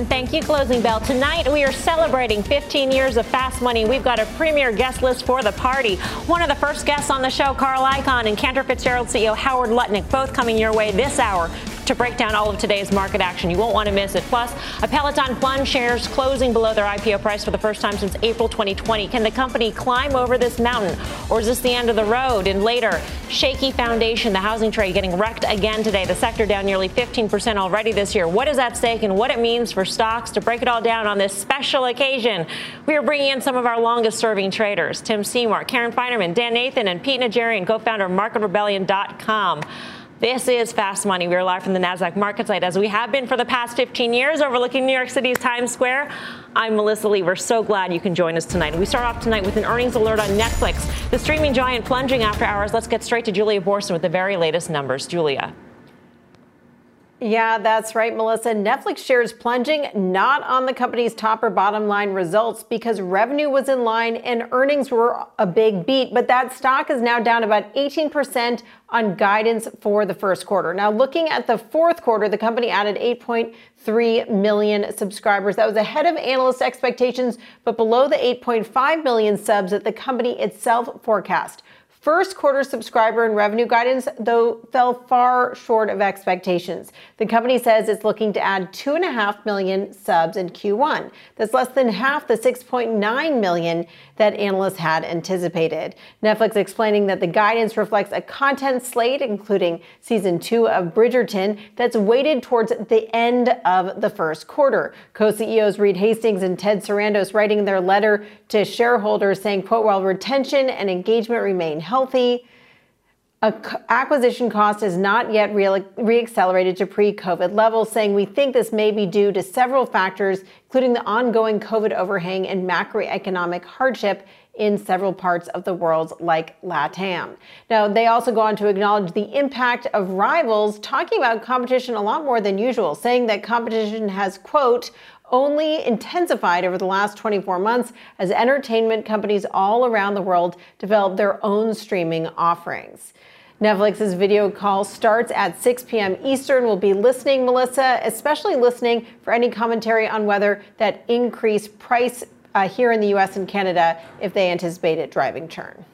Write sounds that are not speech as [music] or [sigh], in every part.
And thank you, Closing Bell. Tonight, we are celebrating 15 years of Fast Money. We've got a premier guest list for the party. One of the first guests on the show, Carl Icahn, and Cantor Fitzgerald CEO Howard Lutnick, both coming your way this hour to break down all of today's market action. You won't want to miss it. Plus, a Peloton plunge shares closing below their IPO price for the first time since April 2020. Can the company climb over this mountain, or is this the end of the road? And later, shaky foundation, the housing trade getting wrecked again today. The sector down nearly 15% already this year. What is at stake and what it means for stocks? To break it all down on this special occasion, we are bringing in some of our longest serving traders Tim Seymour, Karen Finerman, Dan Nathan, and Pete Najarian, co founder of MarketRebellion.com. This is Fast Money. We are live from the NASDAQ market site as we have been for the past 15 years overlooking New York City's Times Square. I'm Melissa Lee. We're so glad you can join us tonight. We start off tonight with an earnings alert on Netflix. The streaming giant plunging after hours. Let's get straight to Julia Boorstin with the very latest numbers. Julia. Yeah, that's right, Melissa. Netflix shares plunging not on the company's top or bottom line results because revenue was in line and earnings were a big beat. But that stock is now down about 18% on guidance for the first quarter. Now, looking at the fourth quarter, the company added 8.3 million subscribers. That was ahead of analyst expectations, but below the 8.5 million subs that the company itself forecast. First quarter subscriber and revenue guidance, though, fell far short of expectations. The company says it's looking to add 2.5 million subs in Q1. That's less than half the 6.9 million that analysts had anticipated. Netflix explaining that the guidance reflects a content slate, including season two of Bridgerton, that's weighted towards the end of the first quarter. Co-CEOs Reed Hastings and Ted Sarandos writing their letter to shareholders saying, quote, while retention and engagement remain healthy. Acquisition cost is not yet re- reaccelerated to pre-COVID levels, saying we think this may be due to several factors, including the ongoing COVID overhang and macroeconomic hardship in several parts of the world, like LATAM. Now, they also go on to acknowledge the impact of rivals, talking about competition a lot more than usual, saying that competition has, quote, only intensified over the last 24 months as entertainment companies all around the world develop their own streaming offerings. Netflix's video call starts at 6 p.m. Eastern. We'll be listening, Melissa, especially listening for any commentary on whether that increased price uh, here in the U.S. and Canada if they anticipate it driving churn.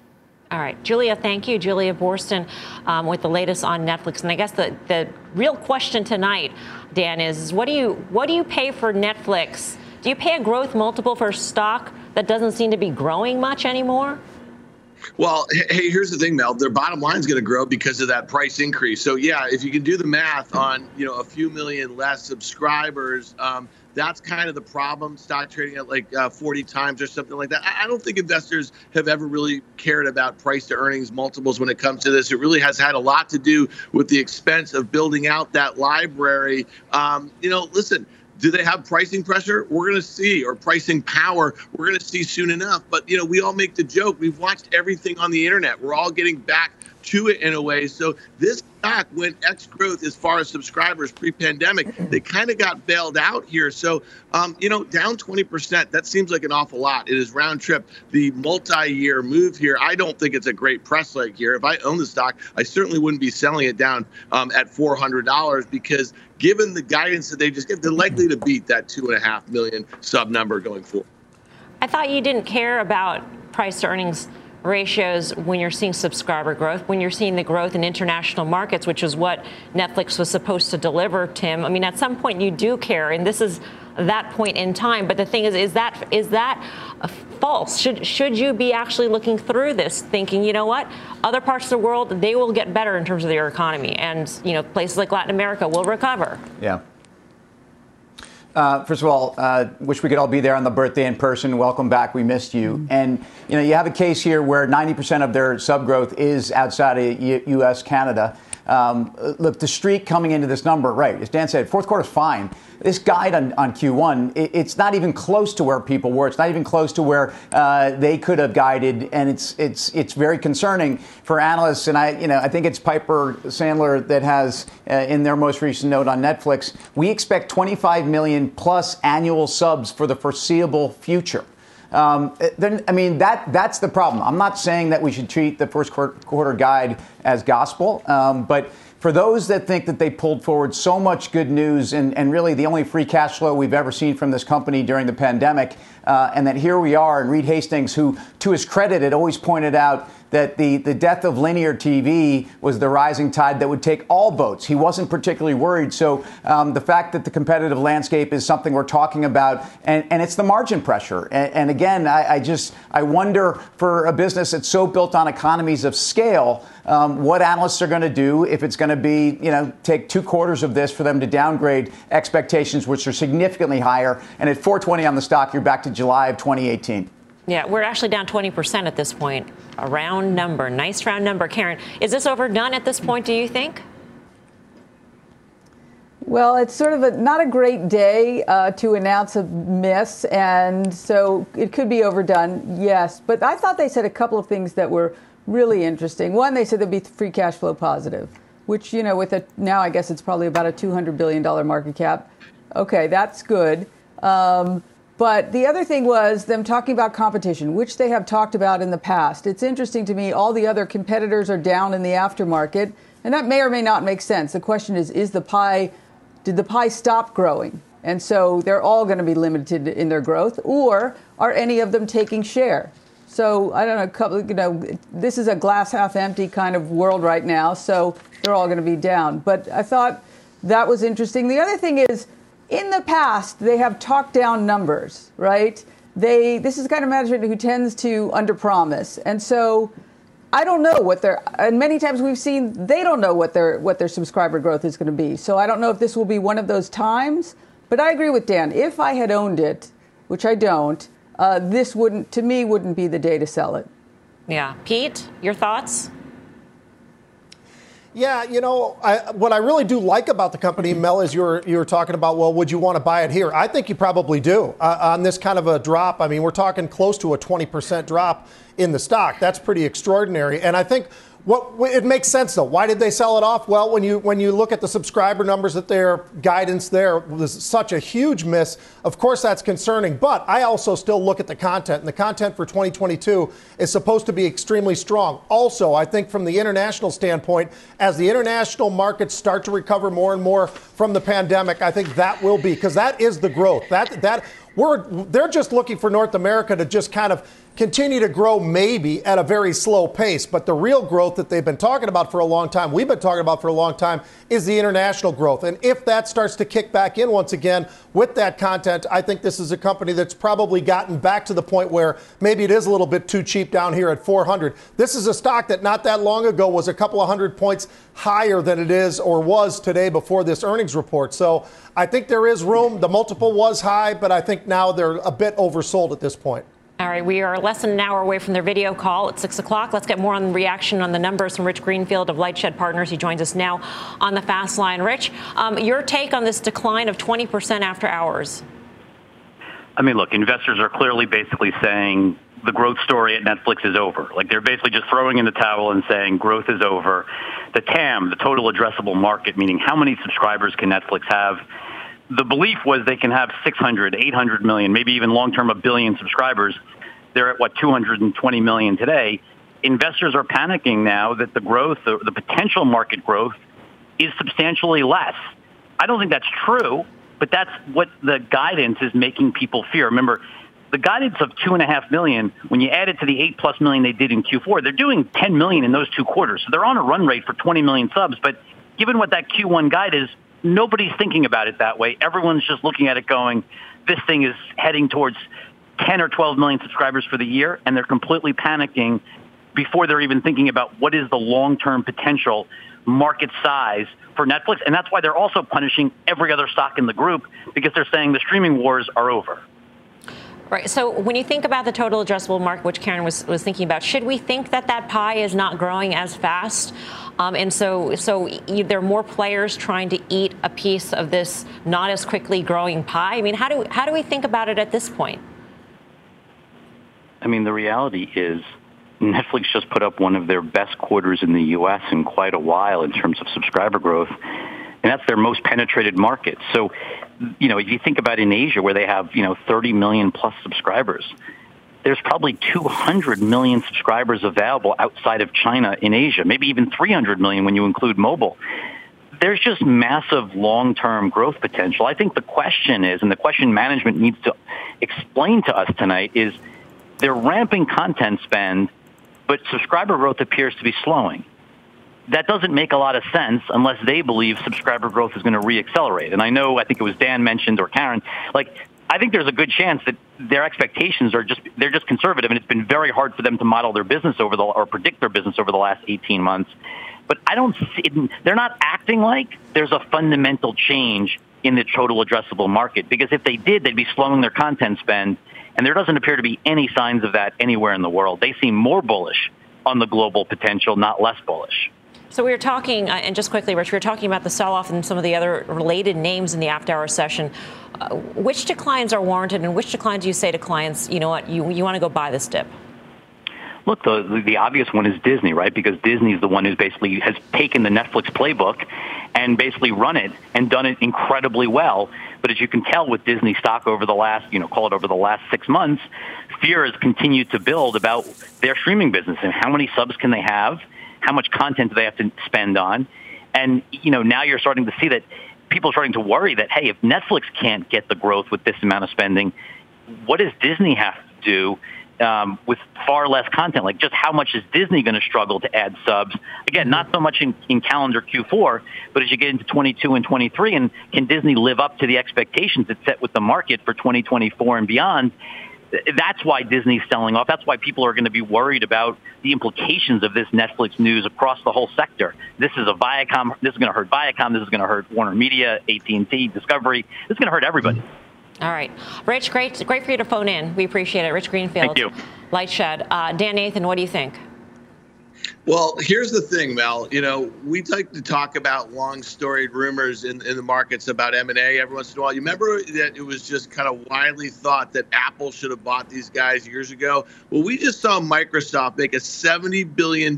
All right, Julia, thank you. Julia Boorstin um, with the latest on Netflix. And I guess the, the real question tonight, Dan, is what do you what do you pay for Netflix? Do you pay a growth multiple for stock that doesn't seem to be growing much anymore? Well, hey, here's the thing, Mel. Their bottom line is going to grow because of that price increase. So yeah, if you can do the math on you know a few million less subscribers, um, that's kind of the problem. Stock trading at like uh, 40 times or something like that. I, I don't think investors have ever really cared about price to earnings multiples when it comes to this. It really has had a lot to do with the expense of building out that library. Um, you know, listen, do they have pricing pressure? We're going to see, or pricing power. We're going to see soon enough. But you know, we all make the joke. We've watched everything on the internet. We're all getting back to it in a way. So this stock went X growth as far as subscribers pre-pandemic. They kind of got bailed out here. So, um, you know, down 20%, that seems like an awful lot. It is round trip. The multi-year move here, I don't think it's a great press leg here. If I own the stock, I certainly wouldn't be selling it down um, at $400 because given the guidance that they just give, they're likely to beat that two and a half million sub number going forward. I thought you didn't care about price earnings ratios when you're seeing subscriber growth, when you're seeing the growth in international markets, which is what Netflix was supposed to deliver, Tim. I mean, at some point you do care, and this is that point in time. But the thing is, is that is that false? Should should you be actually looking through this, thinking, you know what, other parts of the world they will get better in terms of their economy, and you know places like Latin America will recover. Yeah. Uh, first of all, uh, wish we could all be there on the birthday in person. Welcome back. We missed you. Mm-hmm. And you know, you have a case here where 90% of their sub growth is outside of U- U.S. Canada. Um, look, the streak coming into this number, right? As Dan said, fourth quarter is fine this guide on, on Q1, it, it's not even close to where people were. It's not even close to where uh, they could have guided, and it's it's it's very concerning for analysts. And I, you know, I think it's Piper Sandler that has uh, in their most recent note on Netflix, we expect 25 million plus annual subs for the foreseeable future. Um, then, I mean, that that's the problem. I'm not saying that we should treat the first quarter guide as gospel, um, but for those that think that they pulled forward so much good news and, and really the only free cash flow we've ever seen from this company during the pandemic, uh, and that here we are, and Reed Hastings, who, to his credit, had always pointed out that the, the death of linear TV was the rising tide that would take all boats. He wasn't particularly worried. So um, the fact that the competitive landscape is something we're talking about, and, and it's the margin pressure. And, and again, I, I, just I wonder for a business that's so built on economies of scale, um, what analysts are going to do if it's going to be, you know, take two quarters of this for them to downgrade expectations, which are significantly higher. And at 420 on the stock, you're back to July of 2018. Yeah, we're actually down 20% at this point. A round number, nice round number. Karen, is this overdone at this point, do you think? Well, it's sort of a, not a great day uh, to announce a miss, and so it could be overdone, yes. But I thought they said a couple of things that were really interesting. One, they said they'd be free cash flow positive, which, you know, with a now I guess it's probably about a $200 billion market cap. Okay, that's good. Um, but the other thing was them talking about competition, which they have talked about in the past. It's interesting to me, all the other competitors are down in the aftermarket, and that may or may not make sense. The question is, is the pie, did the pie stop growing? And so they're all going to be limited in their growth, or are any of them taking share? So I don't know, couple, you know, this is a glass half empty kind of world right now, so they're all going to be down. But I thought that was interesting. The other thing is, in the past, they have talked down numbers, right? They this is the kind of management who tends to underpromise, and so I don't know what their and many times we've seen they don't know what their what their subscriber growth is going to be. So I don't know if this will be one of those times. But I agree with Dan. If I had owned it, which I don't, uh, this wouldn't to me wouldn't be the day to sell it. Yeah, Pete, your thoughts? Yeah, you know, I, what I really do like about the company, Mel, is you're you're talking about. Well, would you want to buy it here? I think you probably do uh, on this kind of a drop. I mean, we're talking close to a 20% drop in the stock. That's pretty extraordinary. And I think what it makes sense though. Why did they sell it off? Well, when you when you look at the subscriber numbers that their guidance there was such a huge miss. Of course, that's concerning. But I also still look at the content, and the content for 2022 is supposed to be extremely strong. Also, I think from the international standpoint, as the international markets start to recover more and more from the pandemic, I think that will be because that is the growth. That that we're they're just looking for North America to just kind of continue to grow maybe at a very slow pace. But the real growth that they've been talking about for a long time, we've been talking about for a long time, is the international growth. And if that starts to kick back in once again with that content, I think this is a company that's probably gotten back to the point where maybe it is a little bit too cheap down here at 400. This is a stock that not that long ago was a couple of hundred points higher than it is or was today before this earnings report. So I think there is room. The multiple was high, but I think now they're a bit oversold at this point. All right, we are less than an hour away from their video call at 6 o'clock. Let's get more on the reaction on the numbers from Rich Greenfield of Lightshed Partners. He joins us now on the fast line. Rich, um, your take on this decline of 20% after hours? I mean, look, investors are clearly basically saying the growth story at Netflix is over. Like they're basically just throwing in the towel and saying growth is over. The TAM, the total addressable market, meaning how many subscribers can Netflix have? The belief was they can have 600, 800 million, maybe even long-term a billion subscribers. They're at what 220 million today. Investors are panicking now that the growth, the, the potential market growth, is substantially less. I don't think that's true, but that's what the guidance is making people fear. Remember, the guidance of two and a half million, when you add it to the eight plus million they did in Q4, they're doing 10 million in those two quarters. So they're on a run rate for 20 million subs. But given what that Q1 guide is, nobody's thinking about it that way. Everyone's just looking at it going, this thing is heading towards 10 or 12 million subscribers for the year, and they're completely panicking before they're even thinking about what is the long-term potential market size for Netflix. And that's why they're also punishing every other stock in the group because they're saying the streaming wars are over. Right. So when you think about the total addressable market, which Karen was, was thinking about, should we think that that pie is not growing as fast? Um, and so, so there are more players trying to eat a piece of this not as quickly growing pie. I mean, how do how do we think about it at this point? I mean, the reality is Netflix just put up one of their best quarters in the U.S. in quite a while in terms of subscriber growth, and that's their most penetrated market. So, you know, if you think about in Asia where they have, you know, 30 million plus subscribers, there's probably 200 million subscribers available outside of China in Asia, maybe even 300 million when you include mobile. There's just massive long-term growth potential. I think the question is, and the question management needs to explain to us tonight is, they're ramping content spend but subscriber growth appears to be slowing. That doesn't make a lot of sense unless they believe subscriber growth is going to reaccelerate. And I know, I think it was Dan mentioned or Karen, like I think there's a good chance that their expectations are just they're just conservative, and it's been very hard for them to model their business over the or predict their business over the last 18 months. But I don't see they're not acting like there's a fundamental change in the total addressable market because if they did, they'd be slowing their content spend and there doesn't appear to be any signs of that anywhere in the world. They seem more bullish on the global potential, not less bullish. So we were talking, uh, and just quickly, Rich, we were talking about the sell-off and some of the other related names in the after-hour session. Uh, which declines are warranted, and which declines do you say to clients, you know what, you, you want to go buy this dip? Look, the, the obvious one is Disney, right? Because Disney is the one who's basically has taken the Netflix playbook and basically run it and done it incredibly well. But as you can tell with Disney stock over the last, you know, call it over the last six months, fear has continued to build about their streaming business and how many subs can they have, how much content do they have to spend on, and you know now you're starting to see that people are starting to worry that hey, if Netflix can't get the growth with this amount of spending, what does Disney have to do? um, with far less content. Like just how much is Disney going to struggle to add subs? Again, not so much in, in calendar Q4, but as you get into 22 and 23, and can Disney live up to the expectations it set with the market for 2024 and beyond? That's why Disney's selling off. That's why people are going to be worried about the implications of this Netflix news across the whole sector. This is a Viacom. This is going to hurt Viacom. This is going to hurt Warner Media, AT&T, Discovery. This is going to hurt everybody. All right. Rich, great, great for you to phone in. We appreciate it. Rich Greenfield. Thank you. Lightshed. Uh, Dan Nathan, what do you think? Well, here's the thing, Mel. You know, we like to talk about long storied rumors in, in the markets about M&A every once in a while. You remember that it was just kind of widely thought that Apple should have bought these guys years ago? Well, we just saw Microsoft make a $70 billion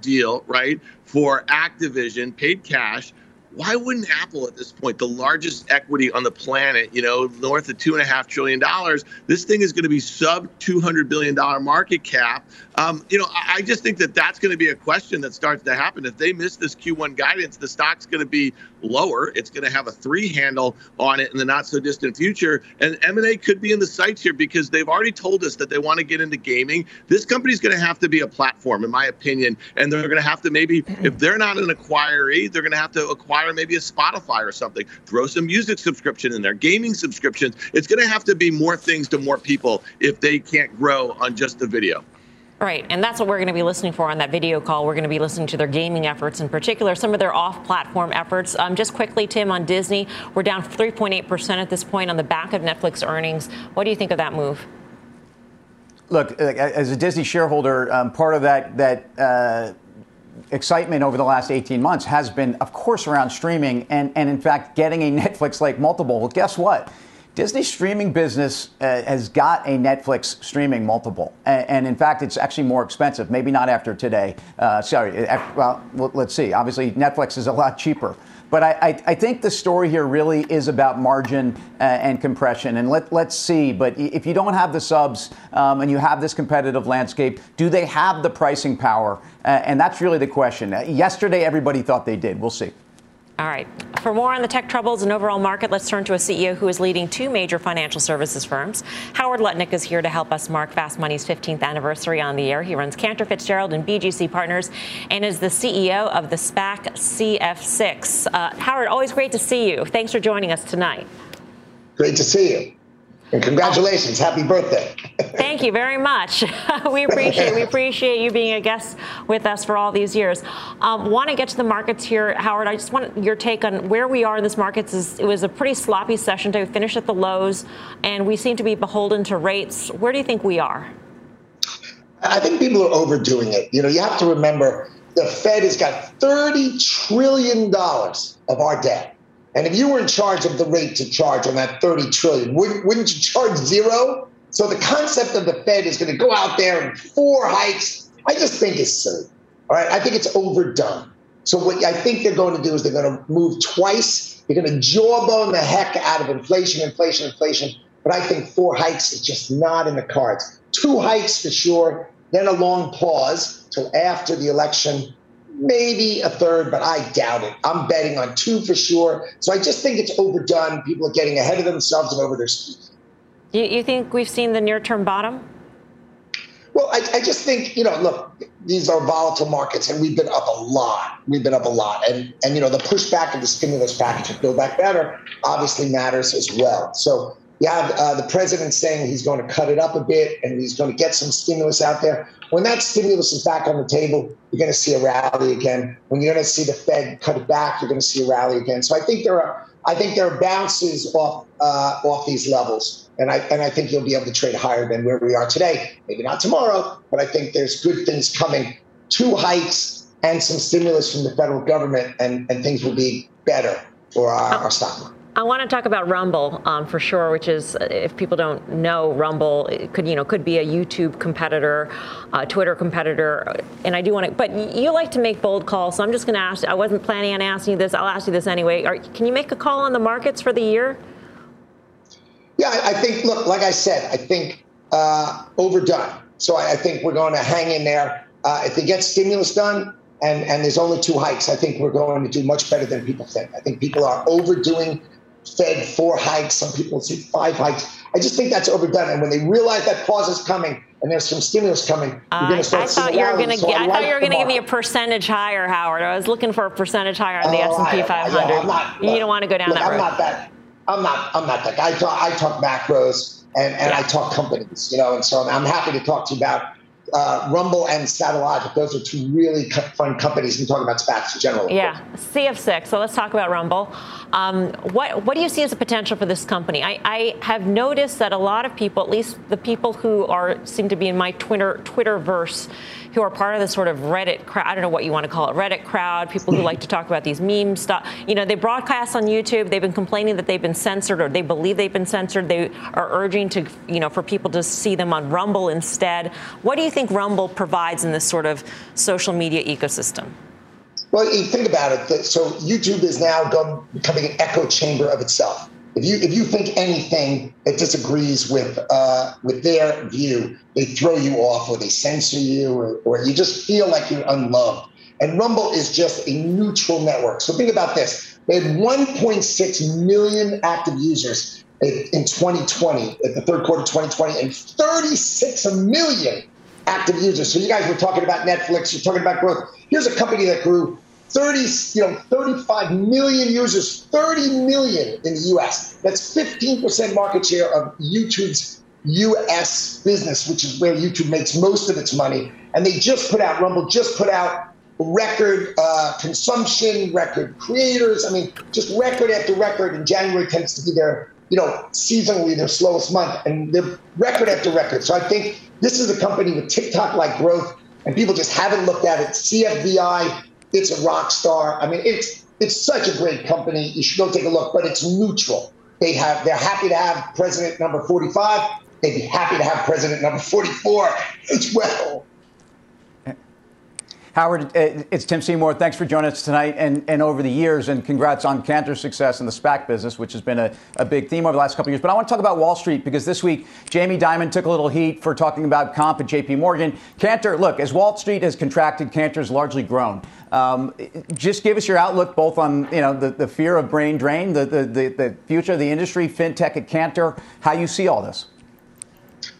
deal, right, for Activision, paid cash why wouldn't Apple at this point, the largest equity on the planet, you know, north of two and a half trillion dollars, this thing is going to be sub two hundred billion dollar market cap. Um, you know, I just think that that's going to be a question that starts to happen. If they miss this Q1 guidance, the stock's going to be lower. It's going to have a three handle on it in the not so distant future. And M&A could be in the sights here because they've already told us that they want to get into gaming. This company's going to have to be a platform, in my opinion. And they're going to have to maybe, if they're not an acquiree, they're going to have to acquire maybe a Spotify or something, throw some music subscription in there, gaming subscriptions. It's going to have to be more things to more people if they can't grow on just the video. Right, and that's what we're going to be listening for on that video call. We're going to be listening to their gaming efforts, in particular, some of their off-platform efforts. Um, just quickly, Tim, on Disney, we're down 3.8% at this point on the back of Netflix earnings. What do you think of that move? Look, as a Disney shareholder, um, part of that that uh, excitement over the last 18 months has been, of course, around streaming and, and in fact, getting a [laughs] Netflix-like multiple. Well, guess what? Disney's streaming business uh, has got a Netflix streaming multiple, and, and, in fact, it's actually more expensive. Maybe not after today. Uh, sorry. Well, let's see. Obviously, Netflix is a lot cheaper. But I, I, I think the story here really is about margin uh, and compression. And let, let's see. But if you don't have the subs um, and you have this competitive landscape, do they have the pricing power? Uh, and that's really the question. Uh, yesterday, everybody thought they did. We'll see. All right. For more on the tech troubles and overall market, let's turn to a CEO who is leading two major financial services firms. Howard Lutnick is here to help us mark Fast Money's 15th anniversary on the air. He runs Cantor Fitzgerald and BGC Partners and is the CEO of the SPAC CF6. Uh, Howard, always great to see you. Thanks for joining us tonight. Great to see you. And congratulations. Happy birthday. [laughs] Thank you very much. [laughs] we appreciate we appreciate you being a guest with us for all these years. Um, want to get to the markets here, Howard. I just want your take on where we are in this markets. Is, it was a pretty sloppy session to finish at the lows, and we seem to be beholden to rates. Where do you think we are? I think people are overdoing it. You know, you have to remember the Fed has got $30 trillion of our debt. And if you were in charge of the rate to charge on that 30 trillion, wouldn't, wouldn't you charge zero? So the concept of the Fed is going to go out there and four hikes, I just think is silly. All right. I think it's overdone. So what I think they're going to do is they're going to move twice. They're going to jawbone the heck out of inflation, inflation, inflation. But I think four hikes is just not in the cards. Two hikes for sure, then a long pause till after the election maybe a third, but I doubt it. I'm betting on two for sure. So I just think it's overdone. People are getting ahead of themselves and over their skis. You, you think we've seen the near term bottom? Well, I, I, just think, you know, look, these are volatile markets and we've been up a lot. We've been up a lot. And, and you know, the pushback of the stimulus package to Build Back Better obviously matters as well. So have uh, the president saying he's going to cut it up a bit and he's going to get some stimulus out there. When that stimulus is back on the table, you're going to see a rally again. When you're going to see the Fed cut it back, you're going to see a rally again. So I think there are, I think there are bounces off uh, off these levels, and I and I think you'll be able to trade higher than where we are today. Maybe not tomorrow, but I think there's good things coming. Two hikes and some stimulus from the federal government, and, and things will be better for our, our stock market. I want to talk about Rumble um, for sure, which is if people don't know, Rumble could you know could be a YouTube competitor, a Twitter competitor, and I do want to. But you like to make bold calls, so I'm just going to ask. I wasn't planning on asking you this. I'll ask you this anyway. Are, can you make a call on the markets for the year? Yeah, I think. Look, like I said, I think uh, overdone. So I, I, think we're going to hang in there. Uh, if they get stimulus done, and and there's only two hikes, I think we're going to do much better than people think. I think people are overdoing Fed four hikes. Some people say five hikes. I just think that's overdone. And when they realize that pause is coming and there's some stimulus coming, you're uh, going to start. I thought you were going to. So I, I thought you were going to give me a percentage higher, Howard. I was looking for a percentage higher on the oh, S and P 500. Yeah, not, you don't want to go down look, that road. I'm not that. I'm not. I'm not that guy. I talk. I talk macros and, and yeah. I talk companies. You know, and so I'm happy to talk to you about uh, Rumble and Satellogic. Those are two really fun companies. And talking about SPACs in general. Yeah, CF6. So let's talk about Rumble. Um, what what do you see as a potential for this company? I, I, have noticed that a lot of people, at least the people who are seem to be in my Twitter Twitterverse, who are part of the sort of Reddit crowd. I don't know what you want to call it, Reddit crowd. People who like to talk about these meme stuff. You know, they broadcast on YouTube. They've been complaining that they've been censored, or they believe they've been censored. They are urging to, you know, for people to see them on Rumble instead. What do you think Rumble provides in this sort of social media ecosystem? Well, you think about it. So YouTube is now becoming an echo chamber of itself. If you if you think anything that disagrees with uh, with their view, they throw you off, or they censor you, or, or you just feel like you're unloved. And Rumble is just a neutral network. So think about this: they had 1.6 million active users in 2020, at the third quarter of 2020, and 36 million active users. So you guys were talking about Netflix, you're talking about growth. Here's a company that grew 30, you know, 35 million users, 30 million in the US. That's 15% market share of YouTube's US business, which is where YouTube makes most of its money. And they just put out, Rumble just put out record uh, consumption, record creators. I mean, just record after record. And January tends to be their, you know, seasonally their slowest month. And they're record after record. So I think this is a company with TikTok like growth, and people just haven't looked at it. CFVI, it's a rock star. I mean, it's it's such a great company. You should go take a look, but it's neutral. They have they're happy to have president number 45. They'd be happy to have president number 44 as well. Howard, uh, it's Tim Seymour. Thanks for joining us tonight and, and over the years, and congrats on Cantor's success in the SPAC business, which has been a, a big theme over the last couple of years. But I want to talk about Wall Street because this week Jamie Dimon took a little heat for talking about comp at JP Morgan. Cantor, look, as Wall Street has contracted, Cantor's largely grown. Um, just give us your outlook both on you know the, the fear of brain drain, the, the, the, the future of the industry, fintech at Cantor, how you see all this.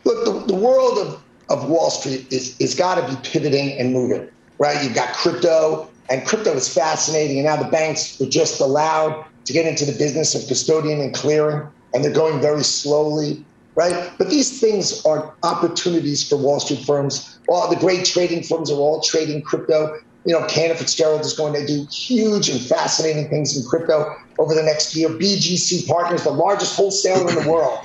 Look, the, the world of, of Wall Street is, is got to be pivoting and moving, right? You've got crypto, and crypto is fascinating. And now the banks are just allowed to get into the business of custodian and clearing, and they're going very slowly, right? But these things are opportunities for Wall Street firms. All the great trading firms are all trading crypto you know, Cantor Fitzgerald is going to do huge and fascinating things in crypto over the next year. BGC Partners, the largest wholesaler in the world,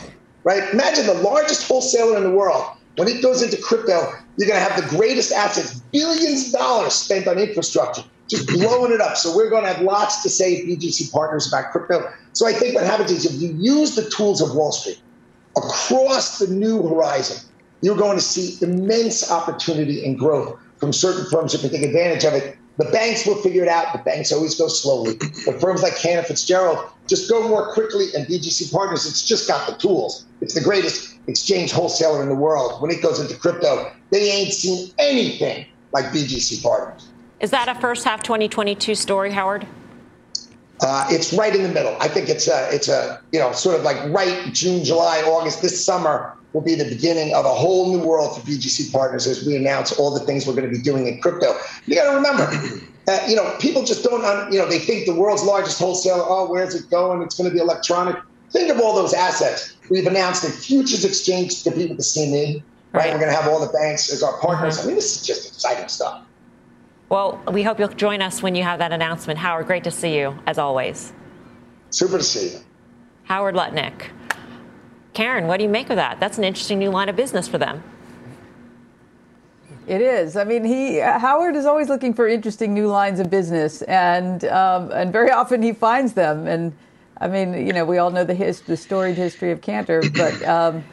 right? Imagine the largest wholesaler in the world. When it goes into crypto, you're going to have the greatest assets, billions of dollars spent on infrastructure, just blowing it up. So we're going to have lots to say BGC Partners about crypto. So I think what happens is if you use the tools of Wall Street across the new horizon, you're going to see immense opportunity and growth from certain firms who can take advantage of it. The banks will figure it out. The banks always go slowly. But firms like Cantor Fitzgerald just go more quickly, and BGC Partners, it's just got the tools. It's the greatest exchange wholesaler in the world. When it goes into crypto, they ain't seen anything like BGC Partners. Is that a first half 2022 story, Howard? Uh, it's right in the middle. I think it's a, it's a, you know, sort of like right June, July, August. This summer, will be the beginning of a whole new world for BGC partners as we announce all the things we're going to be doing in crypto. You got to remember, uh, you know, people just don't, you know, they think the world's largest wholesaler, oh, where's it going? It's going to be electronic. Think of all those assets. We've announced a futures exchange to compete with the CME, right? We're going to have all the banks as our partners. I mean, this is just exciting stuff. Well, we hope you'll join us when you have that announcement. Howard, great to see you, as always. Super to see you. Howard Lutnick. Karen, what do you make of that? That's an interesting new line of business for them. It is. I mean, he Howard is always looking for interesting new lines of business, and um, and very often he finds them. And I mean, you know, we all know the his, the storied history of Cantor, but [coughs] um,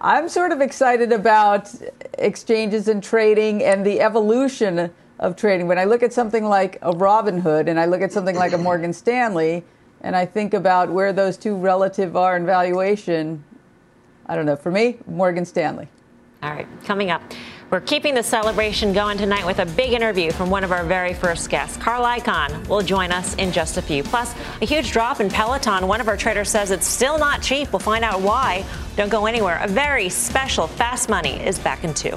I'm sort of excited about exchanges and trading and the evolution of trading. When I look at something like a Robinhood and I look at something like a Morgan Stanley, and I think about where those two relative are in valuation, I don't know. For me, Morgan Stanley. All right, coming up. We're keeping the celebration going tonight with a big interview from one of our very first guests. Carl Icahn will join us in just a few. Plus, a huge drop in Peloton. One of our traders says it's still not cheap. We'll find out why. Don't go anywhere. A very special Fast Money is back in two.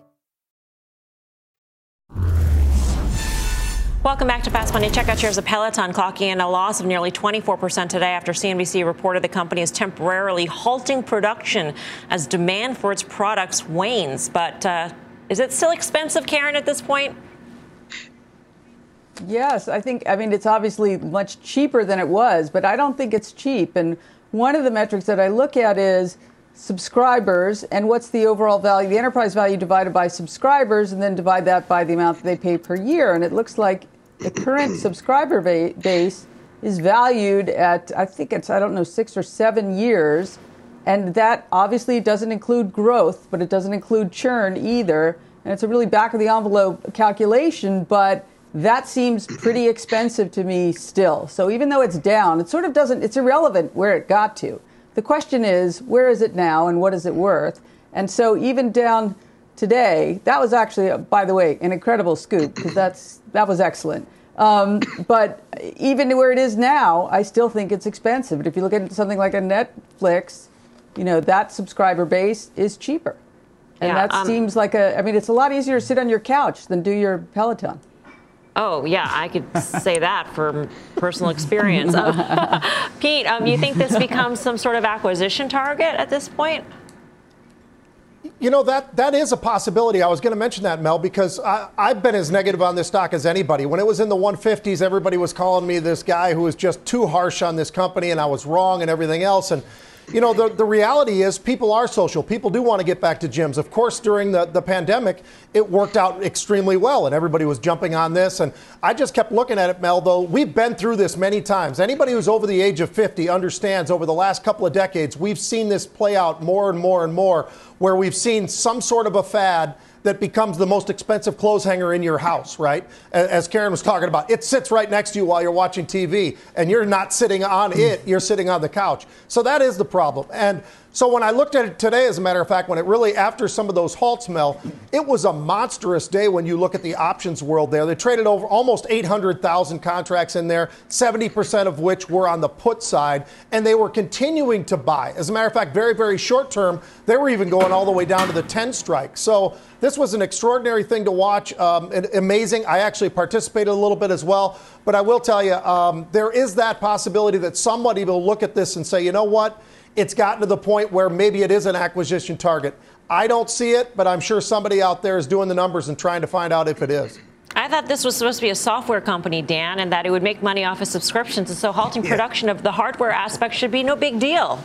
Welcome back to Fast Money. Check out shares of Peloton clocking in a loss of nearly 24% today after CNBC reported the company is temporarily halting production as demand for its products wanes. But uh, is it still expensive, Karen, at this point? Yes, I think, I mean, it's obviously much cheaper than it was, but I don't think it's cheap. And one of the metrics that I look at is subscribers and what's the overall value, the enterprise value divided by subscribers, and then divide that by the amount that they pay per year. And it looks like the current [clears throat] subscriber base is valued at, I think it's, I don't know, six or seven years. And that obviously doesn't include growth, but it doesn't include churn either. And it's a really back of the envelope calculation, but that seems pretty [clears throat] expensive to me still. So even though it's down, it sort of doesn't, it's irrelevant where it got to. The question is, where is it now and what is it worth? And so even down today, that was actually, by the way, an incredible scoop because that's, that was excellent. Um, but even where it is now, I still think it's expensive. But if you look at something like a Netflix, you know, that subscriber base is cheaper. And Yeah, that um, seems like a, I mean, it's a lot easier to sit on your couch than do your Peloton. Oh, yeah, I could say that from personal experience. [laughs] Pete, um, you think this becomes some sort of acquisition target at this point? You know that that is a possibility. I was going to mention that, Mel, because I, I've been as negative on this stock as anybody. When it was in the 150s, everybody was calling me this guy who was just too harsh on this company, and I was wrong and everything else. And you know, the, the reality is people are social. People do want to get back to gyms. Of course, during the, the pandemic, it worked out extremely well, and everybody was jumping on this. And I just kept looking at it, Mel, though. We've been through this many times. Anybody who's over the age of 50 understands over the last couple of decades, we've seen this play out more and more and more, where we've seen some sort of a fad that becomes the most expensive clothes hanger in your house, right? As Karen was talking about, it sits right next to you while you're watching TV, and you're not sitting on it, you're sitting on the couch. So that is the problem. And so when I looked at it today, as a matter of fact, when it really, after some of those halts, Mel, it was a monstrous day when you look at the options world there. They traded over almost 800,000 contracts in there, 70% of which were on the put side, and they were continuing to buy. As a matter of fact, very, very short term, they were even going all the way down to the 10 strike. So this was an extraordinary thing to watch. Um, amazing. I actually participated a little bit as well. But I will tell you, um, there is that possibility that somebody will look at this and say, you know what? It's gotten to the point where maybe it is an acquisition target. I don't see it, but I'm sure somebody out there is doing the numbers and trying to find out if it is. I thought this was supposed to be a software company, Dan, and that it would make money off of subscriptions. And so halting production of the hardware aspect should be no big deal.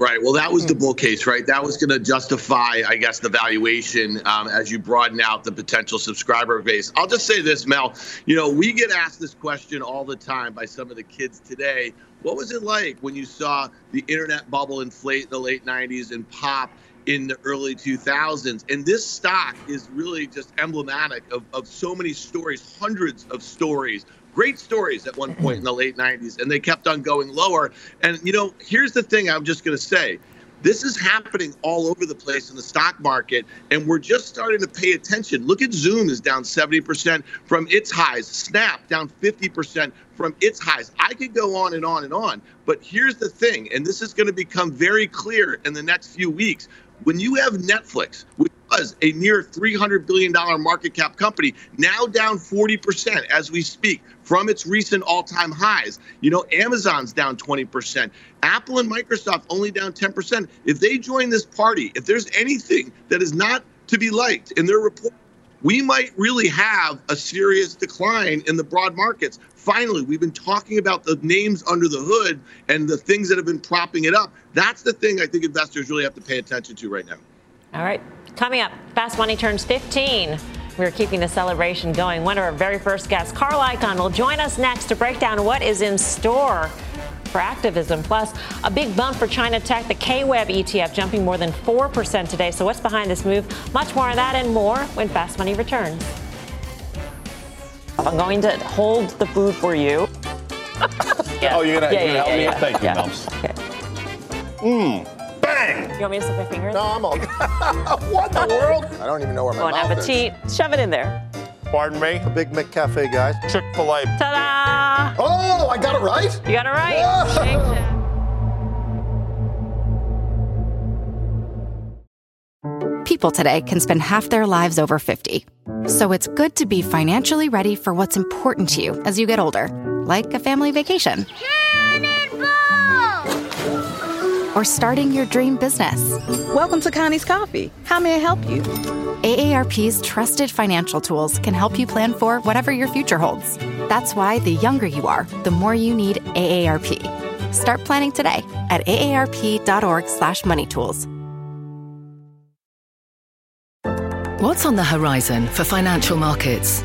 Right. Well, that was the bull case, right? That was going to justify, I guess, the valuation um, as you broaden out the potential subscriber base. I'll just say this, Mel. You know, we get asked this question all the time by some of the kids today. What was it like when you saw the internet bubble inflate in the late 90s and pop in the early 2000s? And this stock is really just emblematic of, of so many stories, hundreds of stories great stories at one point in the late 90s and they kept on going lower. And you know here's the thing i'm just going to say. This is happening all over the place in the stock market and we're just starting to pay attention. Look at zoom is down 70% from its highs. Snap down 50% from its highs. I could go on and on and on but here's the thing and this is going to become very clear in the next few weeks when you have netflix which was a near $300 billion market cap company, now down 40% as we speak from its recent all time highs. You know, Amazon's down 20%. Apple and Microsoft only down 10%. If they join this party, if there's anything that is not to be liked in their report, we might really have a serious decline in the broad markets. Finally, we've been talking about the names under the hood and the things that have been propping it up. That's the thing I think investors really have to pay attention to right now. All right. Coming up, Fast Money turns 15. We're keeping the celebration going. One of our very first guests, Carl Icahn, will join us next to break down what is in store for activism. Plus, a big bump for China Tech, the KWEB ETF jumping more than 4% today. So, what's behind this move? Much more of that and more when Fast Money returns. I'm going to hold the food for you. Yeah. [laughs] Oh, you're gonna, Yeah, you're yeah, help yeah, me? yeah. Thank you, Yeah. Nels. Okay. Mmm. Bang! You want me to slip my fingers? No, I'm all. [laughs] what the world? I don't even know where my mouth is. Bon mouth appetit. Shove it in there. Is. Pardon me? A Big McCafe, guys. Chick-fil-A. Ta-da! Oh, I got it right. You got it right. Yeah. People today can spend half their lives over 50. So it's good to be financially ready for what's important to you as you get older, like a family vacation. Or starting your dream business. Welcome to Connie's Coffee. How may I help you? AARP's trusted financial tools can help you plan for whatever your future holds. That's why the younger you are, the more you need AARP. Start planning today at aarp.org/moneytools. What's on the horizon for financial markets?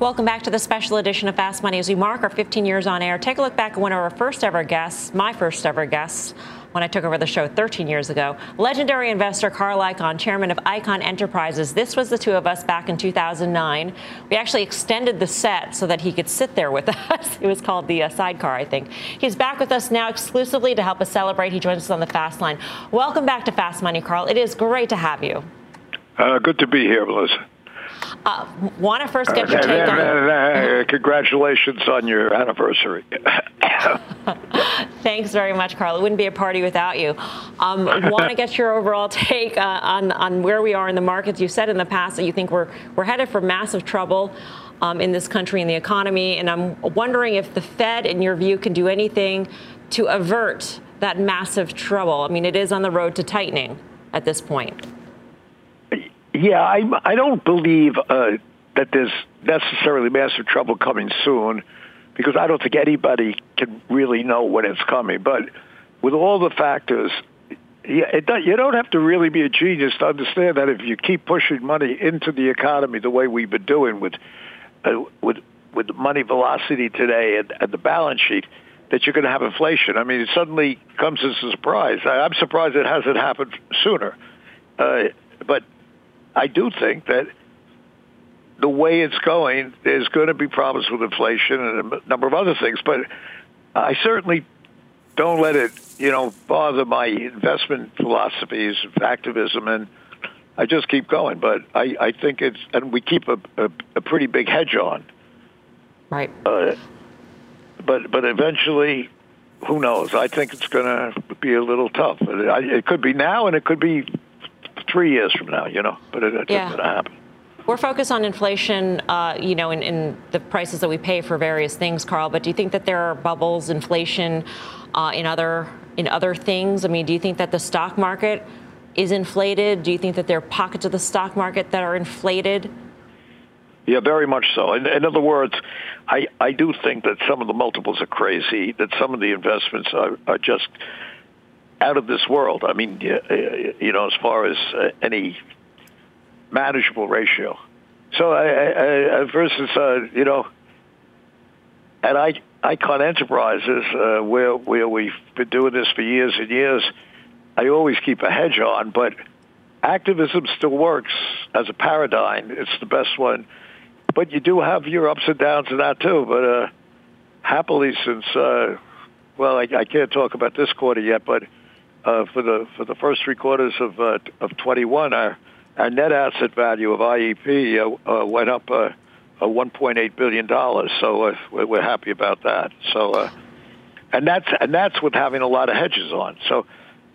Welcome back to the special edition of Fast Money as we mark our 15 years on air. Take a look back at one of our first ever guests, my first ever guest, when I took over the show 13 years ago. Legendary investor Carl Icahn, chairman of Icahn Enterprises. This was the two of us back in 2009. We actually extended the set so that he could sit there with [laughs] us. It was called the uh, sidecar, I think. He's back with us now exclusively to help us celebrate. He joins us on the Fast Line. Welcome back to Fast Money, Carl. It is great to have you. Uh, good to be here, Melissa. Uh, Want to first get your take on Uh, Congratulations on your anniversary. [laughs] Thanks very much, Carl. It wouldn't be a party without you. Um, Want to get your overall take uh, on on where we are in the markets? You said in the past that you think we're we're headed for massive trouble. Um, in this country and the economy, and I'm wondering if the Fed, in your view, can do anything to avert that massive trouble. I mean, it is on the road to tightening at this point. Yeah, I I don't believe uh, that there's necessarily massive trouble coming soon, because I don't think anybody can really know when it's coming. But with all the factors, yeah, you don't have to really be a genius to understand that if you keep pushing money into the economy the way we've been doing with uh, with with money velocity today and, and the balance sheet, that you're going to have inflation. I mean, it suddenly comes as a surprise. I, I'm surprised it hasn't happened sooner. Uh, but I do think that the way it's going, there's going to be problems with inflation and a number of other things. But I certainly don't let it, you know, bother my investment philosophies of activism, and I just keep going. But I, I think it's, and we keep a, a, a pretty big hedge on. Right. Uh, but but eventually, who knows? I think it's going to be a little tough. It, it could be now, and it could be three years from now, you know, but it, it's Yeah. going to happen. We're focused on inflation, uh, you know, in, in the prices that we pay for various things, Carl. But do you think that there are bubbles, inflation, uh, in other in other things? I mean, do you think that the stock market is inflated? Do you think that there are pockets of the stock market that are inflated? Yeah, very much so. In, in other words, I, I do think that some of the multiples are crazy, that some of the investments are, are just out of this world. I mean, you know, as far as uh, any manageable ratio. So I, I, I versus, uh, you know, at I, Icahn Enterprises, uh, where where we've been doing this for years and years, I always keep a hedge on, but activism still works as a paradigm. It's the best one. But you do have your ups and downs in that too. But uh, happily, since uh, well, I, I can't talk about this quarter yet, but uh, for the for the first three quarters of uh, of 21, our our net asset value of IEP uh, uh, went up uh, uh, 1.8 billion dollars. So uh, we're, we're happy about that. So, uh, and that's and that's with having a lot of hedges on. So.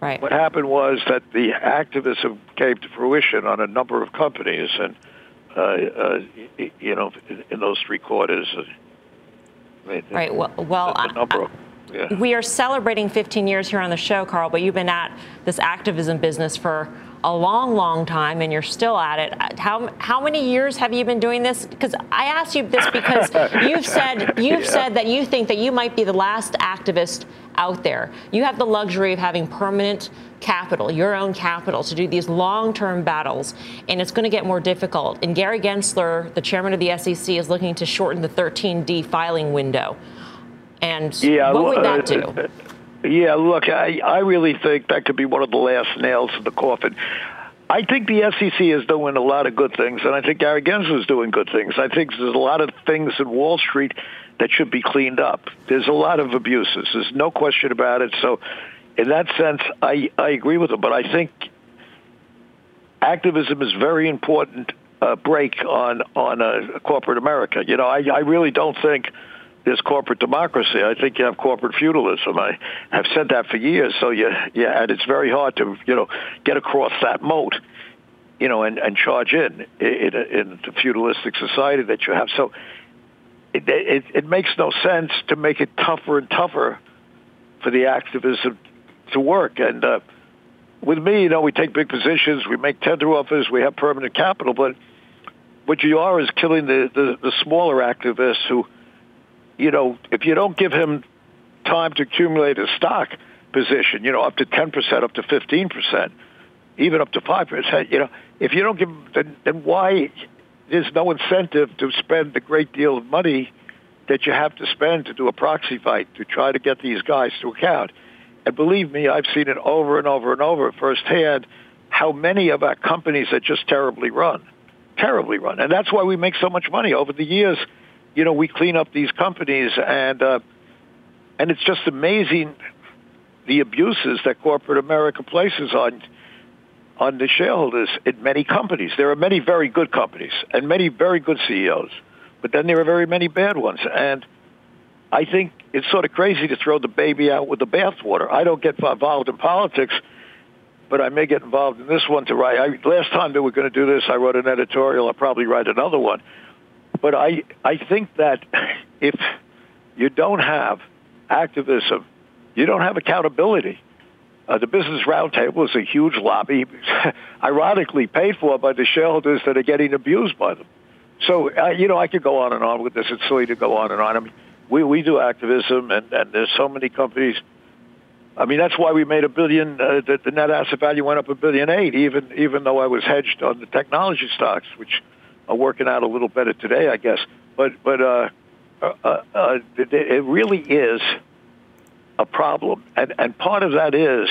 Right. What happened was that the activism came to fruition on a number of companies, and uh, uh, you know, in, those three quarters, uh, I mean, Right. Well, well a number of yeah. we are celebrating 15 years here on the show, Carl, but you've been at this activism business for a long, long time, and you're still at it. How how many years have you been doing this? Because I asked you this because [laughs] you've said you've Yeah. said that you think that you might be the last activist out there. You have the luxury of having permanent capital, your own capital, to do these long-term battles, and it's going to get more difficult. And Gary Gensler, the chairman of the SEC, is looking to shorten the 13D filing window. And Yeah, what would that uh, do? [laughs] Yeah, look, I, I really think that could be one of the last nails in the coffin. I think the SEC is doing a lot of good things, and I think Gary Gensler is doing good things. I think there's a lot of things in Wall Street that should be cleaned up. There's a lot of abuses. There's no question about it. So, in that sense, I, I agree with him. But I think activism is very important uh, brake on on uh, corporate America. You know, I, I really don't think there's corporate democracy. I think you have corporate feudalism. I have said that for years. So yeah, yeah, and it's very hard to you know get across that moat. you know, and, and charge in in, in the feudalistic society that you have. So it, it, it makes no sense to make it tougher and tougher for the activism to work. And uh, with me, you know, we take big positions, we make tender offers, we have permanent capital, but what you are is killing the, the, the smaller activists who, you know, if you don't give him time to accumulate a stock position, you know, up to 10%, up to 15%, even up to 5%, you know, if you don't give him, then, then why there's no incentive to spend the great deal of money that you have to spend to do a proxy fight to try to get these guys to account. And believe me, I've seen it over and over and over firsthand how many of our companies are just terribly run, terribly run. And that's why we make so much money. Over the years, you know, we clean up these companies and, uh, and it's just amazing the abuses that corporate America places on on the shareholders in many companies. There are many very good companies and many very good CEOs, but then there are very many bad ones. And I think it's sort of crazy to throw the baby out with the bathwater. I don't get involved in politics, but I may get involved in this one to write. I, last time that we are going to do this, I wrote an editorial. I'll probably write another one. But I, I think that [laughs] if you don't have activism, you don't have accountability. Uh, the Business Roundtable is a huge lobby, [laughs] ironically paid for by the shareholders that are getting abused by them. So, uh, you know, I could go on and on with this. It's silly to go on and on. I mean, we, we do activism, and, and there's so many companies. I mean, that's why we made a billion. Uh, the, the net asset value went up a billion eight, even even though I was hedged on the technology stocks, which are working out a little better today, I guess. But but uh, uh, uh, it, it really is a problem, and and part of that is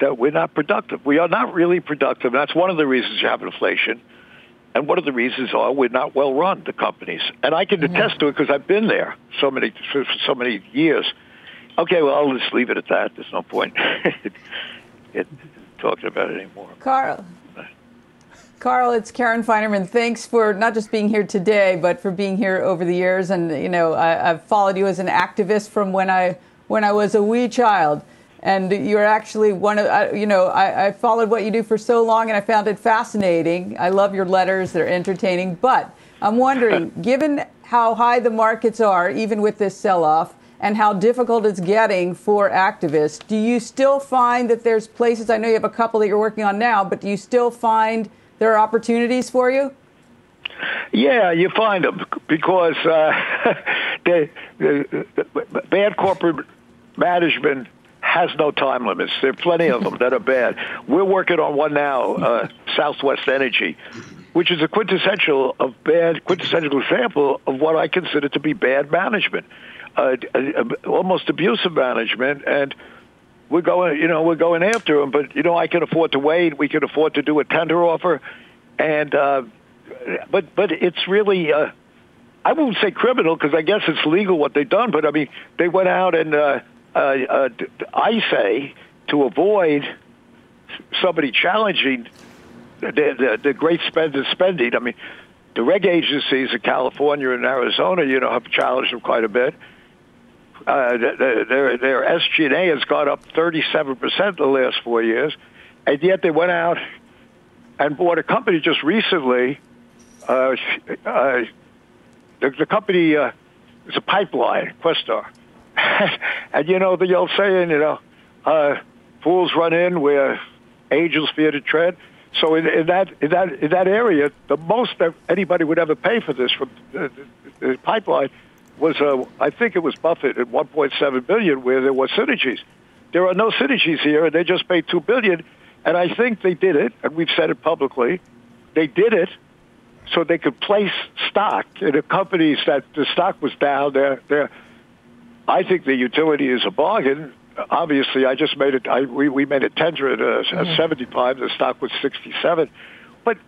that we're not productive. We are not really productive. That's one of the reasons you have inflation. And one of the reasons are we're not well run, the companies. And I can mm-hmm. attest to it because I've been there so many for so many years. Okay, well, I'll just leave it at that. There's no point [laughs] in talking about it anymore. Carl. Carl, it's Karen Finerman. Thanks for not just being here today, but for being here over the years. And you know, I, have followed you as an activist from when I when I was a wee child and you're actually one of you know I, I, followed what you do for so long and i found it fascinating i love your letters they're entertaining but i'm wondering [laughs] given how high the markets are even with this sell-off and how difficult it's getting for activists do you still find that there's places i know you have a couple that you're working on now but do you still find there are opportunities for you yeah, you find them because uh, [laughs] the, the, the bad corporate management has no time limits. There are plenty of them that are bad. We're working on one now, uh, Southwest Energy, which is a quintessential of bad, quintessential example of what I consider to be bad management, uh, uh, almost abusive management, and we're going, you know, we're going after them. But you know, I can afford to wait. We can afford to do a tender offer, and uh, but but it's really. Uh, I won't say criminal because I guess it's legal what they've done, but I mean they went out and uh, uh, uh, I say to avoid somebody challenging the, the, the great spend and spending. I mean, the reg agencies in California and Arizona, you know, have challenged them quite a bit. Uh, their SG&A has gone up 37 percent the last four years, and yet they went out and bought a company just recently. Uh, uh, the, the company uh, is a pipeline, Questar [laughs] and you know the old saying, you know, uh, fools run in where angels fear to tread. So in, in that in that in that area, the most that anybody would ever pay for this from the pipeline was, uh, I think it was Buffett at 1.7 billion, where there were synergies. There are no synergies here, and they just paid two billion. And I think they did it, and we've said it publicly. They did it so they could place stock in the companies that the stock was down. Their their I think the utility is a bargain. Obviously, I just made it. I, we we made it tender at, uh, mm-hmm. 75. The stock was 67, but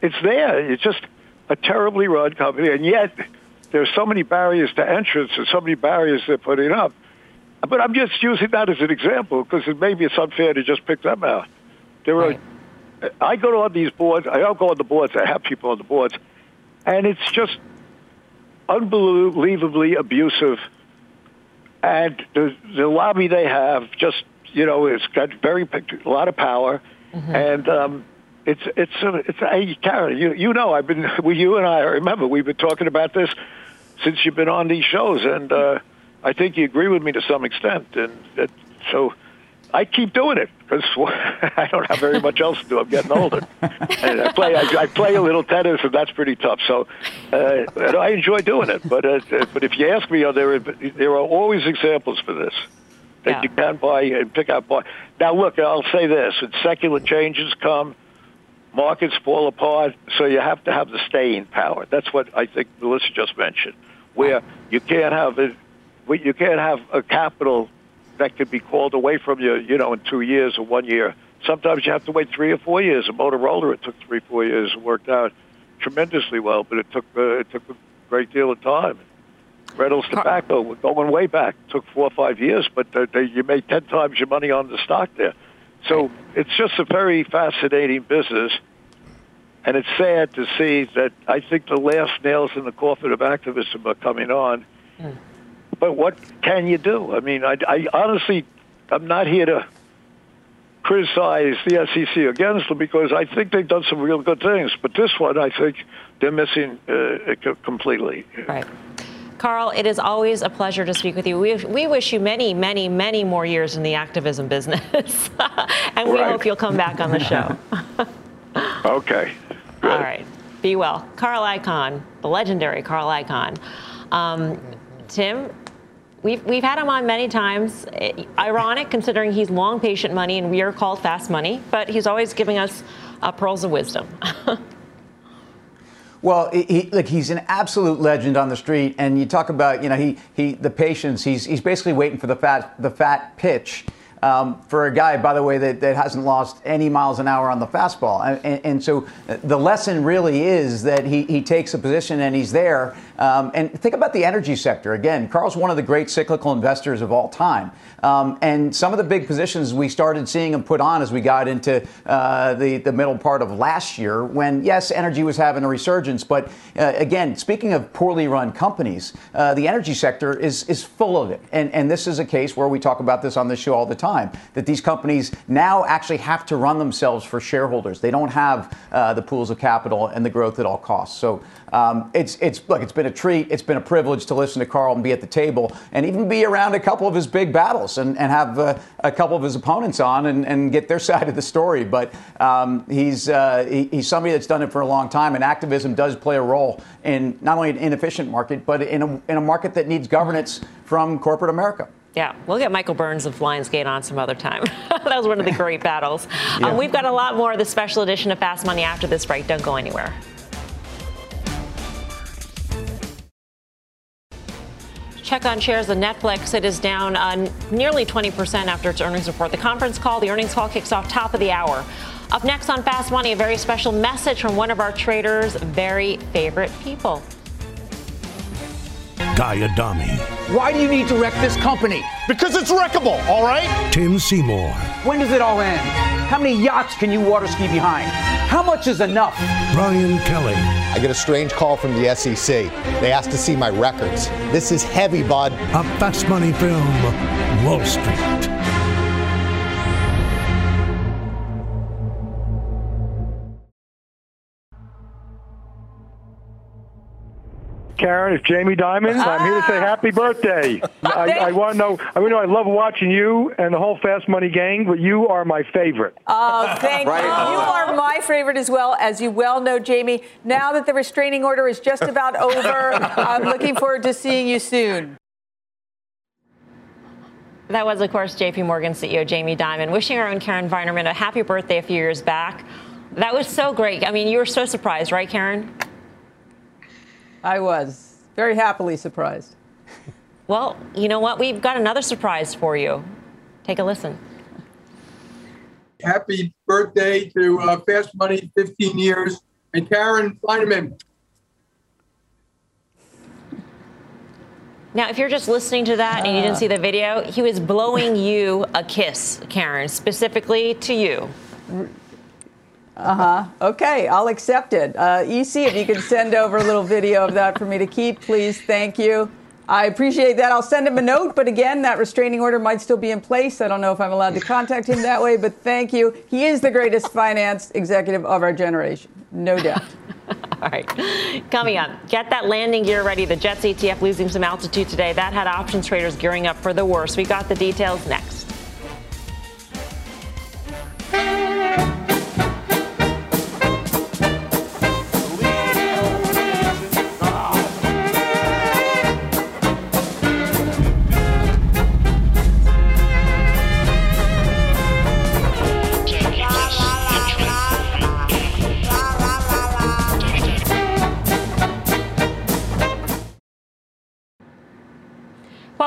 it's there. It's just a terribly run company, and yet there's so many barriers to entrance and so many barriers they're putting up. But I'm just using that as an example because maybe it's unfair to just pick them out. There are. Right. I go on these boards. I don't go on the boards. I have people on the boards, and it's just unbelievably abusive and the the lobby they have just you know it's got very a lot of power, mm-hmm. and um, it's it's a, it's a, hey, Karen, you you know I've been [laughs] you and I I remember we've been talking about this since you've been on these shows, and uh, I think you agree with me to some extent, and that, so I keep doing it because [laughs] I don't have very much else to do. I'm getting older, and I play I, I play a little tennis, and that's pretty tough. So uh, I enjoy doing it. But uh, but if you ask me, are there there are always examples for this that Yeah. you can buy and pick out. Buy. Now look, I'll say this: when secular changes come, markets fall apart, so you have to have the staying power. That's what I think Melissa just mentioned, where you can't have it, you can't have a capital that could be called away from you, you know, in two years or one year. Sometimes you have to wait three or four years. A Motorola, it took three, four years. It worked out tremendously well, but it took uh, it took a great deal of time. Reynolds Tobacco, we're going way back, took four or five years, but uh, they, you made ten times your money on the stock there. So it's just a very fascinating business, and it's sad to see that I think the last nails in the coffin of activism are coming on. But what can you do? I mean, I, I honestly, I'm not here to criticize the SEC against them because I think they've done some real good things. But this one, I think they're missing uh, completely. Right. Carl, it is always a pleasure to speak with you. We, we wish you many, many, many more years in the activism business. [laughs] and we Right. hope you'll come back on the show. [laughs] Okay. All right. Be well. Carl Icahn, the legendary Carl Icahn. Um, Tim, we've, we've had him on many times. Ironic considering he's long patient money and we are called fast money, but he's always giving us uh, pearls of wisdom. [laughs] Well, he, look, he's an absolute legend on the street, and you talk about, you know, he, he the patience. He's, he's basically waiting for the fat, the fat pitch. Um, for a guy, by the way, that, that hasn't lost any miles an hour on the fastball. And, and, and so the lesson really is that he, he takes a position and he's there. Um, and think about the energy sector. Again, Carl's one of the great cyclical investors of all time. Um, and some of the big positions we started seeing him put on as we got into uh, the, the middle part of last year when, yes, energy was having a resurgence. But uh, again, speaking of poorly run companies, uh, the energy sector is, is full of it. And, and this is a case where we talk about this on this show all the time that these companies now actually have to run themselves for shareholders. They don't have uh, the pools of capital and the growth at all costs. So um, it's, it's, look, it's been a treat. It's been a privilege to listen to Carl and be at the table and even be around a couple of his big battles and, and have uh, a couple of his opponents on and, and get their [laughs] side of the story. But um, he's, uh, he, he's somebody that's done it for a long time, and activism does play a role in not only an inefficient market, but in a, in a market that needs governance from corporate America. Yeah, we'll get Michael Burns of Lionsgate on some other time. [laughs] that was one of the great battles. [laughs] Yeah. Um, we've got a lot more of the special edition of Fast Money after this break. Don't go anywhere. Check on shares of Netflix. It is down uh, nearly 20% after its earnings report. The conference call, the earnings call kicks off top of the hour. Up next on Fast Money, a very special message from one of our traders' very favorite people. Guy Adami. Why do you need to wreck this company? Because it's wreckable, all right? Tim Seymour. When does it all end? How many yachts can you water ski behind? How much is enough? Brian Kelly. I get a strange call from the SEC. They asked to see my records. This is heavy, bud. A fast money film. Wall Street. Karen, it's Jamie Dimon. I'm here to say ah. happy birthday. [laughs] I, I want to know. I want know. I love watching you and the whole Fast Money gang, but you are my favorite. Oh, thank Right you. You are my favorite as well, as you well know, Jamie. Now that the restraining order is just about over, I'm looking forward to seeing you soon. That was, of course, JP Morgan CEO Jamie Dimon wishing our own Karen Finerman a happy birthday a few years back. That was so great. I mean, you were so surprised, right, Karen? I was very happily surprised. Well, you know what? We've got another surprise for you. Take a listen. Happy birthday to uh, Fast Money, 15 years. And Karen Finerman, Now, if you're just listening to that and you didn't see the video, he was blowing you a kiss, Karen, specifically to you. Uh huh. Okay, I'll accept it. Uh, EC, if you could send over a little video of that for me to keep, please. Thank you. I appreciate that. I'll send him a note, but again, that restraining order might still be in place. I don't know if I'm allowed to contact him that way, but thank you. He is the greatest finance executive of our generation, no doubt. [laughs] All right. Coming up, get that landing gear ready. The Jets ETF losing some altitude today. That had options traders gearing up for the worst. We got the details next.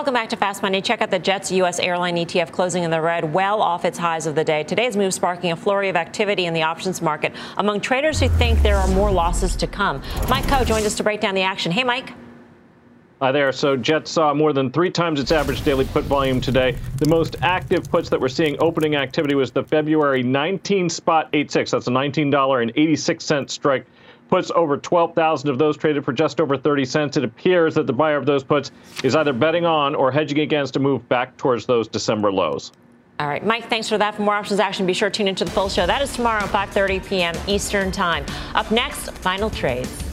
Welcome back to Fast Money. Check out the Jets U.S. airline ETF closing in the red, well off its highs of the day. Today's move sparking a flurry of activity in the options market among traders who think there are more losses to come. Mike Khouw joined us to break down the action. Hey, Mike. Hi there. So Jets saw more than three times its average daily put volume today. The most active puts that we're seeing opening activity was the February 19 spot 86. That's a $19.86 strike puts over 12,000 of those traded for just over 30 cents. It appears that the buyer of those puts is either betting on or hedging against a move back towards those December lows. All right, Mike, thanks for that. For more options action, be sure to tune into the full show. That is tomorrow at 5:30 p.m. Eastern Time. Up next, final trades.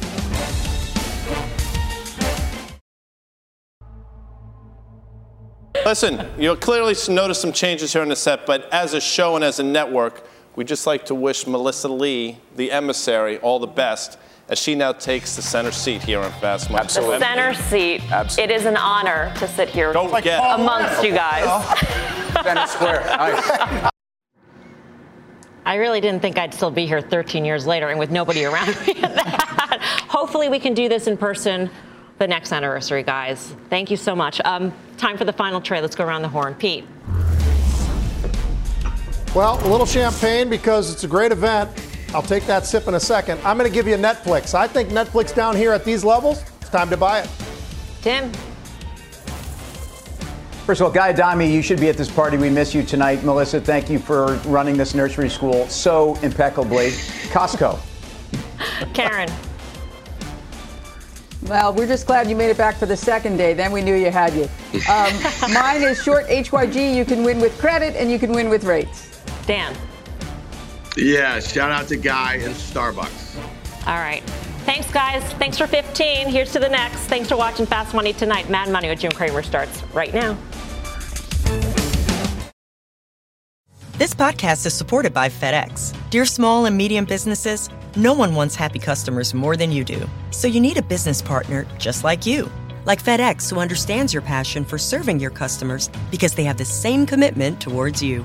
Listen, you'll clearly notice some changes here on the set, but as a show and as a network, we'd just like to wish Melissa Lee, the emissary, all the best as she now takes the center seat here on Fast Money. Absolutely. The center seat. Absolutely. It is an honor to sit here Don't forget. amongst you guys. Center square. [laughs] Nice. I really didn't think I'd still be here 13 years later and with nobody around me. Hopefully, we can do this in person the next anniversary, guys. Thank you so much. Um, time for the final tray. Let's go around the horn. Pete. Well, a little champagne because it's a great event. I'll take that sip in a second. I'm going to give you Netflix. I think Netflix down here at these levels, it's time to buy it. Tim. First of all, Guy Adami, you should be at this party. We miss you tonight. Melissa, thank you for running this nursery school so impeccably. Costco. [laughs] Karen. Well, we're just glad you made it back for the second day. Then we knew you had you. Um, [laughs] mine is short HYG. You can win with credit and you can win with rates. Dan. Yeah, shout out to Guy and Starbucks. All right. Thanks, guys. Thanks for 15. Here's to the next. Thanks for watching Fast Money tonight. Mad Money with Jim Cramer starts right now. This podcast is supported by FedEx. Dear small and medium businesses, no one wants happy customers more than you do. So you need a business partner just like you. Like FedEx, who understands your passion for serving your customers because they have the same commitment towards you.